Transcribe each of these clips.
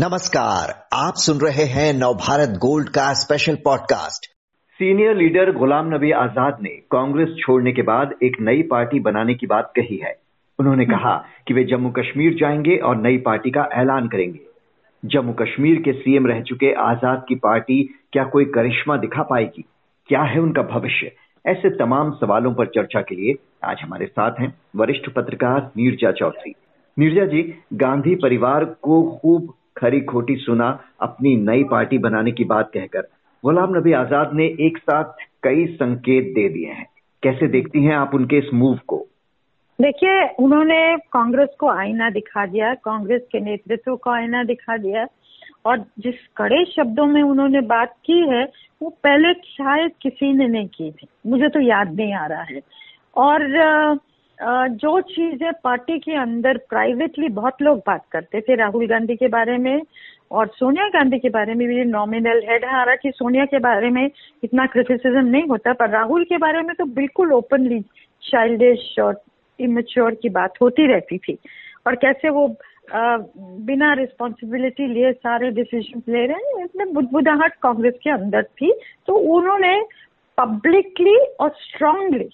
नमस्कार आप सुन रहे हैं नवभारत गोल्ड का special podcast senior leader Ghulam Nabi Azad ने कांग्रेस छोड़ने के बाद एक नई पार्टी बनाने की बात कही है। उन्होंने कहा कि वे जम्मू कश्मीर जाएँगे और नई पार्टी का ऐलान करेंगे। जम्मू कश्मीर के सीएम रह चुके आज़ाद की पार्टी क्या कोई करिश्मा दिखा पाएगी? क्या है उनका भविष्य? ऐसे तमाम सवालों पर चर्चा के लिए आज हमारे साथ हैं वरिष्ठ पत्रकार नीरजा चौधरी। नीरजा जी गांधी परिवार को खूब खरी खोटी सुना अपनी नई पार्टी बनाने की बात कहकर। गुलाम नबी आज़ाद ने एक साथ कई संकेत दे दिए हैं। कैसे देखती हैं आप उनके इस मूव को? देखिए, उन्होंने कांग्रेस को आईना दिखा दिया, कांग्रेस के नेतृत्व को आईना दिखा दिया और जिस कड़े शब्दों में उन्होंने बात की है, वो पहले शायद किसी ने नहीं की थी। मुझे तो याद नहीं आ रहा है। और जो चीज़ें पार्टी के अंदर प्राइवेटली बहुत लोग बात करते थे राहुल गांधी के बारे में और सोनिया गांधी के बारे में भी नॉमिनल हेड है हालाँकि सोनिया के बारे में इतना क्रिटिसिज्म नहीं होता पर राहुल के बारे में तो बिल्कुल ओपनली चाइल्डिश और इमेच्योर की बात होती रहती थी। और कैसे वो आ, बिना रिस्पॉन्सिबिलिटी लिए सारे डिसीज़न ले रहे हैं इसमें बुदबुदाहट कांग्रेस के अंदर थी। तो उन्होंने पब्लिकली और strongly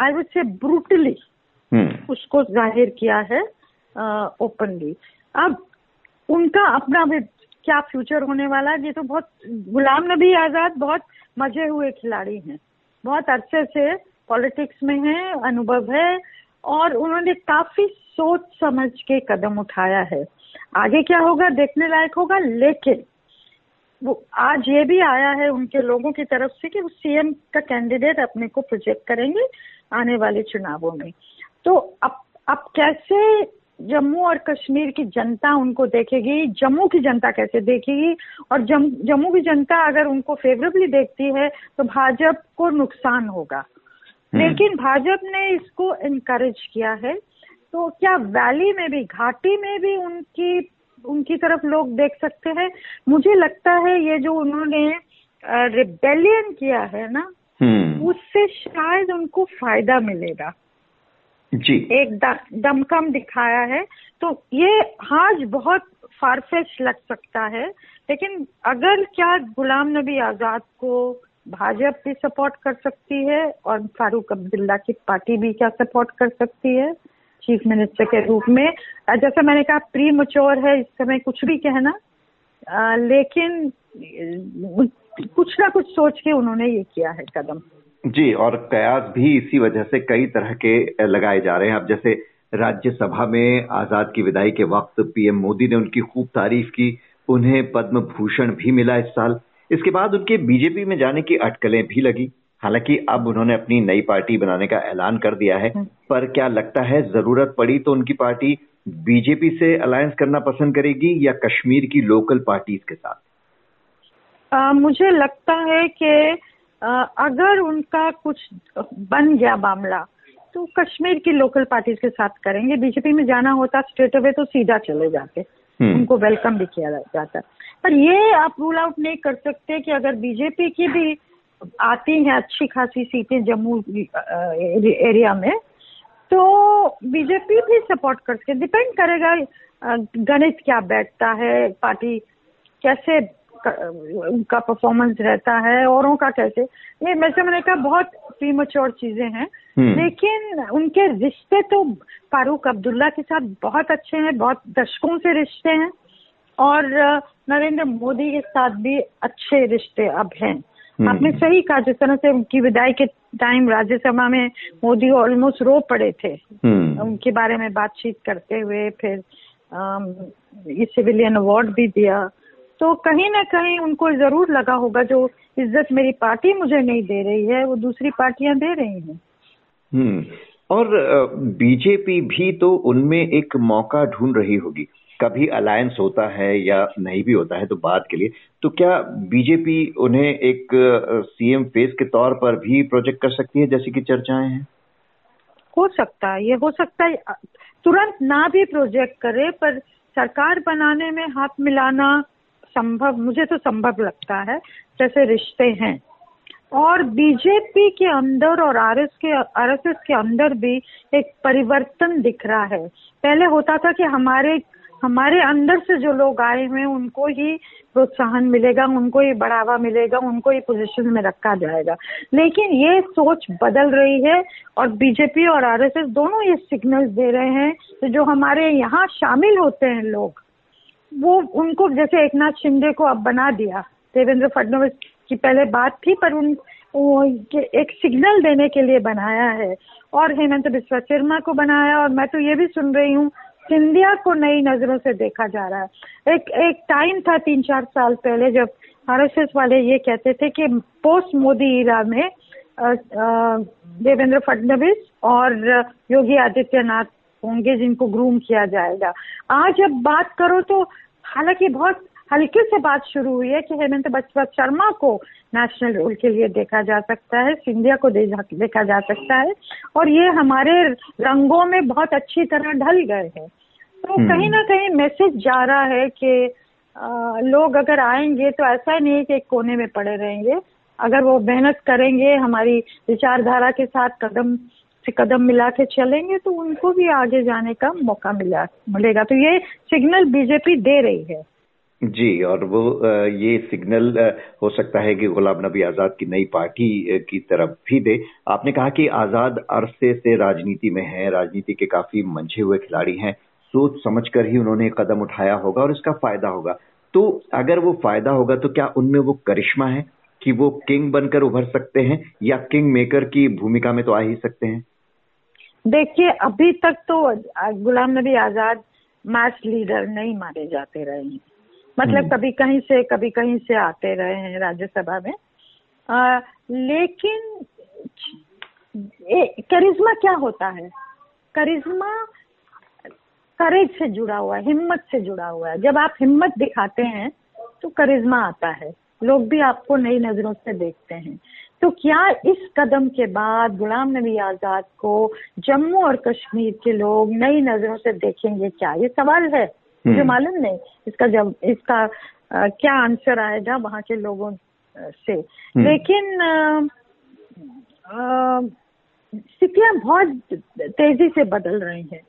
I would say brutally उसको ज़ाहिर किया है ओपनली अब उनका अपना भी क्या फ्यूचर होने वाला है ये तो बहुत गुलाम नबी आज़ाद बहुत मज़े हुए खिलाड़ी हैं। बहुत अरसे से पॉलिटिक्स में है अनुभव है और उन्होंने काफ़ी सोच समझ के कदम उठाया है। आगे क्या होगा देखने लायक होगा लेकिन वो आज ये भी आया है उनके लोगों की तरफ़ से कि वो सीएम का कैंडिडेट अपने को प्रोजेक्ट करेंगे आने वाले चुनावों में। तो अब अब कैसे जम्मू और कश्मीर की जनता उनको देखेगी? जम्मू की जनता कैसे देखेगी? और जम, जम्मू की जनता अगर उनको फेवरेबली देखती है तो भाजपा को नुकसान होगा। हम्म। लेकिन भाजपा ने इसको इनकरेज किया है। तो क्या वैली में भी घाटी में भी उनकी उनकी तरफ़ लोग देख सकते हैं। मुझे लगता है ये जो उन्होंने रिबेलियन किया है ना हम्म। उससे शायद उनको फ़ायदा मिलेगा। जी। एक दमकम दिखाया है। तो ये आज बहुत फारफेच लग सकता है। लेकिन अगर क्या गुलाम नबी आज़ाद को भाजपा भी सपोर्ट कर सकती है और फारूक अब्दुल्ला की पार्टी भी क्या सपोर्ट कर सकती है? चीफ मिनिस्टर के रूप में। जैसा मैंने कहा प्री मच्योर है, इस समय कुछ भी कहना। लेकिन कुछ ना कुछ सोच के उन्होंने ये किया है कदम। जी, और कयास भी इसी वजह से कई तरह के लगाए जा रहे हैं। अब जैसे राज्यसभा में आज़ाद की विदाई के वक्त पीएम मोदी ने उनकी खूब तारीफ़ की, उन्हें पद्म भूषण भी मिला इस साल। इसके बाद उनके बीजेपी में जाने की अटकलें भी लगी। हालाँकि अब उन्होंने अपनी नई पार्टी बनाने का ऐलान कर दिया है हम्म। पर क्या लगता है ज़रूरत पड़ी तो उनकी पार्टी बीजेपी से अलायंस करना पसंद करेगी या कश्मीर की लोकल पार्टीज़ के साथ आ, मुझे लगता है कि अगर उनका कुछ बन गया मामला तो कश्मीर की लोकल पार्टीज़ के साथ करेंगे बीजेपी में जाना होता स्ट्रेट अवे तो सीधा चले जाते हम्म। उनको वेलकम भी किया जाता पर ये आप रूल आउट नहीं कर सकते कि अगर बीजेपी की भी आती हैं अच्छी खासी सीटें जम्मू एरिया में। तो बीजेपी भी सपोर्ट कर सकते डिपेंड करेगा गणित क्या बैठता है पार्टी कैसे उनका परफॉर्मेंस रहता है औरों का कैसे। ये वैसे मैंने कहा बहुत प्रीमच्योर चीज़ें हैं। हम्म। लेकिन उनके रिश्ते तो फारूक अब्दुल्ला के साथ बहुत अच्छे हैं बहुत दशकों से रिश्ते हैं। और नरेंद्र मोदी के साथ भी अच्छे रिश्ते अब हैं। आपने सही कहा जिस तरह से उनकी विदाई के टाइम राज्यसभा में मोदी ऑलमोस्ट रो पड़े थे। हम्म। उनके बारे में बातचीत करते हुए फिर ये सिविलियन अवार्ड भी दिया। तो कहीं ना कहीं उनको ज़रूर लगा होगा जो इज़्ज़त मेरी पार्टी मुझे नहीं दे रही है वो दूसरी पार्टियाँ दे रही हैं। हम्म। और बीजेपी भी तो उनमें एक मौका ढूंढ रही होगी। कभी अलायंस होता है या नहीं भी होता है तो बात के लिए। तो क्या बीजेपी उन्हें एक सीएम फेस के तौर पर भी प्रोजेक्ट कर सकती है, जैसी कि चर्चाएँ हैं? हो सकता है, ये हो सकता है। तुरंत ना भी प्रोजेक्ट करे, पर सरकार बनाने में हाथ मिलाना संभव, मुझे तो संभव लगता है, जैसे रिश्ते हैं। और बीजेपी के अंदर और आरएस के आरएसएस के अंदर भी एक परिवर्तन दिख रहा है। पहले होता था कि हमारे हमारे अंदर से जो लोग आए हुए उनको ही प्रोत्साहन मिलेगा, उनको ही बढ़ावा मिलेगा, उनको ही पोजीशन में रखा जाएगा। लेकिन ये सोच बदल रही है और बीजेपी और आरएसएस दोनों ये सिग्नल दे रहे हैं तो जो हमारे यहाँ शामिल होते हैं लोग, वो उनको जैसे एक नाथ शिंदे को अब बना दिया। देवेंद्र फडणवीस की पहले बात थी, पर उन एक सिग्नल देने के लिए बनाया है। और हेमंत बिस्वा शर्मा को बनाया, और मैं तो ये भी सुन रही हूँ सिंधिया को नई नज़रों से देखा जा रहा है। एक एक टाइम था तीन चार साल पहले जब आरएसएस वाले ये कहते थे कि पोस्ट मोदी इरा में देवेंद्र फडणवीस और योगी आदित्यनाथ होंगे जिनको ग्रूम किया जाएगा। आज अब बात करो तो हालाँकि बहुत हल्के से बात शुरू हुई है कि हेमंत बचवा शर्मा को नेशनल रोल के लिए देखा जा सकता है सिंधिया को दे जा, देखा जा सकता है और ये हमारे रंगों में बहुत अच्छी तरह ढल गए हैं। तो हम्म। कहीं ना कहीं मैसेज जा रहा है कि लोग अगर आएँगे तो ऐसा नहीं है कि एक कोने में पड़े रहेंगे। अगर वो मेहनत करेंगे हमारी विचारधारा के साथ कदम से कदम मिला के चलेंगे तो उनको भी आगे जाने का मौका मिला मिलेगा। तो ये सिग्नल बीजेपी दे रही है। जी, और वो ये सिग्नल हो सकता है कि गुलाम नबी आज़ाद की नई पार्टी की तरफ़ भी दे। आपने कहा कि आज़ाद अरसे से राजनीति में है, राजनीति के काफ़ी मंझे हुए खिलाड़ी हैं। सोच समझकर ही उन्होंने कदम उठाया होगा और इसका फ़ायदा होगा। तो अगर वो फ़ायदा होगा तो क्या उनमें वो करिश्मा है कि वो किंग बनकर उभर सकते हैं या किंग मेकर की भूमिका में तो आ ही सकते हैं? देखिए, अभी तक तो गुलाम नबी आज़ाद मैच लीडर नहीं माने जाते रहे हैं। मतलब हम्म। कभी कहीं से कभी कहीं से आते रहे हैं राज्यसभा में। आ, लेकिन करिश्मा क्या होता है? करिश्मा करेज से जुड़ा हुआ है हिम्मत से जुड़ा हुआ है। जब आप हिम्मत दिखाते हैं तो करिश्मा आता है। लोग भी आपको नई नज़रों से देखते हैं। तो क्या इस कदम के बाद गुलाम नबी आज़ाद को जम्मू और कश्मीर के लोग नई नज़रों से देखेंगे क्या? ये सवाल है। मुझे हम्म। मालूम नहीं इसका जब इसका आ, क्या आंसर आएगा वहाँ के लोगों से हम्म। लेकिन स्थितियाँ बहुत तेज़ी से बदल रही हैं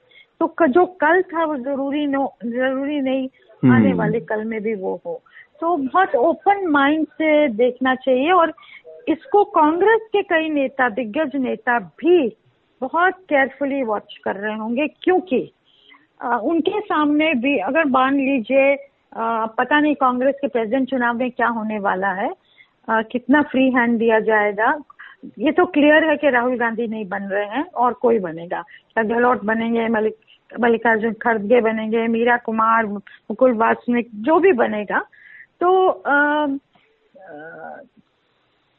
तो जो कल था वो ज़रूरी नो ज़रूरी नहीं हम्म। आने वाले कल में भी वो हो तो बहुत ओपन माइंड से देखना चाहिए और इसको कांग्रेस के कई नेता दिग्गज नेता भी बहुत केयरफुली वॉच कर रहे होंगे क्योंकि उनके सामने भी अगर मान लीजिए पता नहीं कांग्रेस के प्रेसिडेंट चुनाव में क्या होने वाला है कितना फ्री हैंड दिया जाएगा ये तो क्लियर है कि राहुल गांधी नहीं बन रहे हैं और कोई बनेगा। क्या गहलोत बनेंगे मलिक मल्लिकार्जुन खड़गे बनेंगे मीरा कुमार मुकुल वासनिक जो भी बनेगा। तो आ, आ,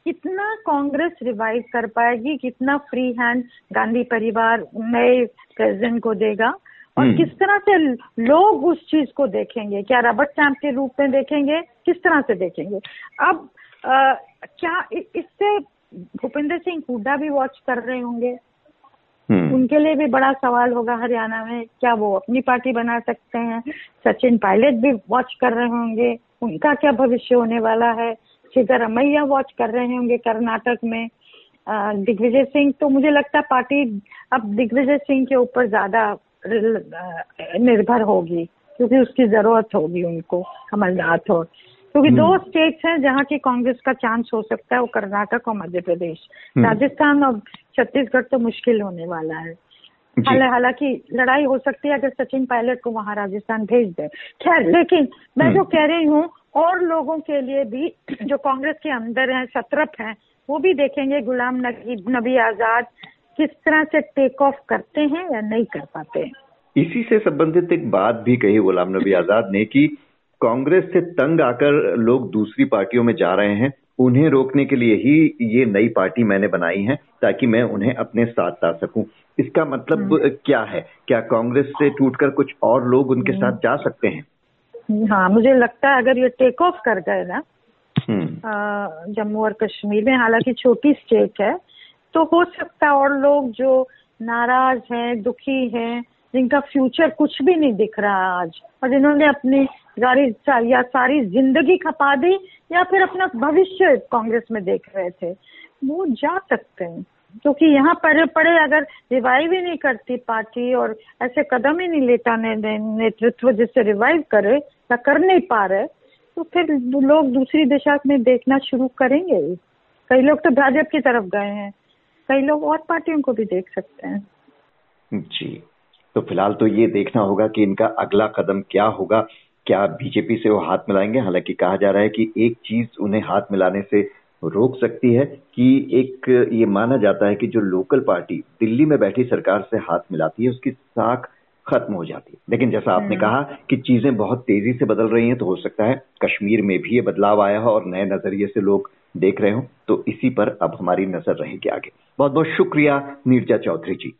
कितना कांग्रेस रिवाइव कर पाएगी कितना फ्री हैंड गांधी परिवार नए प्रेसिडेंट को देगा। और हम्म। किस तरह से लोग उस चीज़ को देखेंगे? क्या रबर स्टैंप के रूप में देखेंगे? किस तरह से देखेंगे? अब आ, क्या इससे भूपेंद्र सिंह हुड्डा भी वॉच कर रहे होंगे? हम्म। उनके लिए भी बड़ा सवाल होगा हरियाणा में। क्या वो अपनी पार्टी बना सकते हैं? सचिन पायलट भी वॉच कर रहे होंगे। उनका क्या भविष्य होने वाला है? सिद्धरमैया वॉच कर रहे होंगे कर्नाटक में। दिग्विजय सिंह तो मुझे लगता है पार्टी अब दिग्विजय सिंह के ऊपर ज़्यादा निर्भर होगी क्योंकि उसकी ज़रूरत होगी उनको कमलनाथ और क्योंकि दो स्टेट्स हम्म। हैं जहाँ की कांग्रेस का चांस हो सकता है वो कर्नाटक और मध्य प्रदेश हम्म। राजस्थान और छत्तीसगढ़ तो मुश्किल होने वाला है हालाँकि लड़ाई हो सकती है अगर सचिन पायलट को वहाँ राजस्थान भेज दे खैर लेकिन मैं हम्म। जो कह रही हूँ और लोगों के लिए भी जो कांग्रेस के अंदर हैं सतरफ हैं वो भी देखेंगे गुलाम नबी आज़ाद किस तरह से टेक ऑफ़ करते हैं या नहीं कर पाते हैं इसी से संबंधित एक बात भी कही गुलाम नबी आज़ाद ने कि कांग्रेस से तंग आकर लोग दूसरी पार्टियों में जा रहे हैं उन्हें रोकने के लिए ही ये नई पार्टी मैंने बनाई है ताकि मैं उन्हें अपने साथ ला सकूँ इसका मतलब हम्म। क्या है क्या कांग्रेस से टूटकर कुछ और लोग उनके हम्म। साथ जा सकते हैं हाँ मुझे लगता है अगर ये टेक ऑफ़ कर गए ना हम्म। जम्मू और कश्मीर में हालाँकि छोटी स्टेट है तो हो सकता है और लोग जो नाराज़ हैं, दुखी हैं, जिनका फ्यूचर कुछ भी नहीं दिख रहा आज, और जिन्होंने अपनी सारी या सारी ज़िंदगी खपा दी, या फिर अपना भविष्य कांग्रेस में देख रहे थे, वो जा सकते हैं। क्योंकि यहाँ पड़े पड़े अगर रिवाइव ही नहीं करती पार्टी और ऐसे कदम ही नहीं लेता नेतृत्व जिससे रिवाइव करे, या कर नहीं पा रहे तो फिर लोग दूसरी दिशा में देखना शुरू करेंगे कई लोग तो भाजपा की तरफ़ गए हैं। कई लोग और पार्टियों को भी देख सकते हैं। जी तो फ़िलहाल तो ये देखना होगा कि इनका अगला कदम क्या होगा क्या बीजेपी से वो हाथ मिलाएँगे? हालाँकि कहा जा रहा है कि एक चीज़ उन्हें हाथ मिलाने से रोक सकती है कि एक ये माना जाता है कि जो लोकल पार्टी दिल्ली में बैठी सरकार से हाथ मिलाती है उसकी साख खत्म हो जाती है। लेकिन जैसा आपने हम्म। कहा कि चीज़ें बहुत तेज़ी से बदल रही हैं तो हो सकता है कश्मीर में भी ये बदलाव आया हो और नए नज़रिए से लोग देख रहे हो। तो इसी पर अब हमारी नज़र रहेगी आगे। बहुत बहुत शुक्रिया नीरजा चौधरी जी।